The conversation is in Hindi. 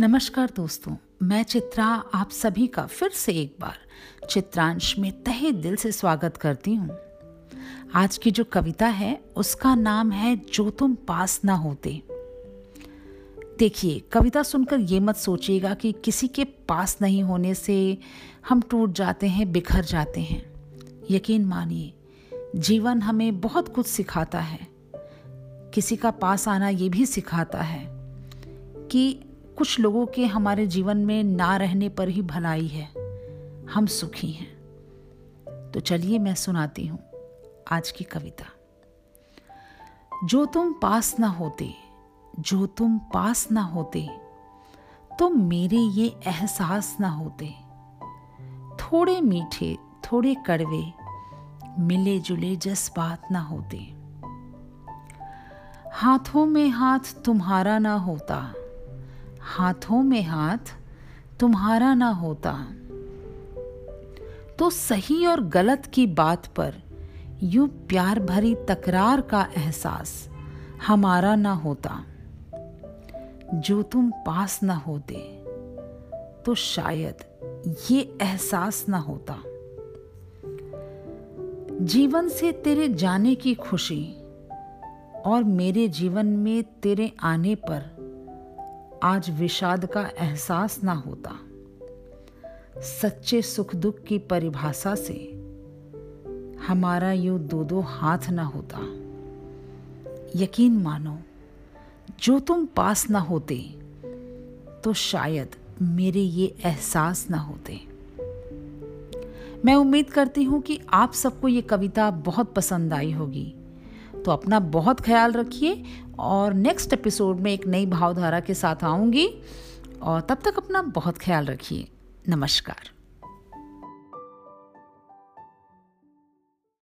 नमस्कार दोस्तों, मैं चित्रा, आप सभी का फिर से एक बार चित्रांश में तहे दिल से स्वागत करती हूँ। आज की जो कविता है, उसका नाम है जो तुम पास ना होते। देखिए, कविता सुनकर ये मत सोचिएगा कि किसी के पास नहीं होने से हम टूट जाते हैं, बिखर जाते हैं। यकीन मानिए, जीवन हमें बहुत कुछ सिखाता है। किसी का पास आना ये भी सिखाता है कि कुछ लोगों के हमारे जीवन में ना रहने पर ही भलाई है। हम सुखी हैं। तो चलिए मैं सुनाती हूँ आज की कविता। जो तुम पास ना होते, जो तुम पास ना होते तो मेरे ये एहसास ना होते। थोड़े मीठे, थोड़े कड़वे, मिले जुले जज्बात ना होते। हाथों में हाथ तुम्हारा ना होता हाथों में हाथ तुम्हारा ना होता। तो सही और गलत की बात पर यूँ प्यार भरी तकरार का एहसास हमारा ना होता। जो तुम पास ना होते तो शायद ये एहसास ना होता। जीवन से तेरे जाने की खुशी और मेरे जीवन में तेरे आने पर आज विषाद का एहसास ना होता। सच्चे सुख दुख की परिभाषा से हमारा यूँ दो दो हाथ ना होता। यकीन मानो, जो तुम पास ना होते तो शायद मेरे ये एहसास ना होते। मैं उम्मीद करती हूँ कि आप सबको ये कविता बहुत पसंद आई होगी। तो अपना बहुत ख्याल रखिए और नेक्स्ट एपिसोड में एक नई भावधारा के साथ आऊँगी और तब तक अपना बहुत ख्याल रखिए। नमस्कार।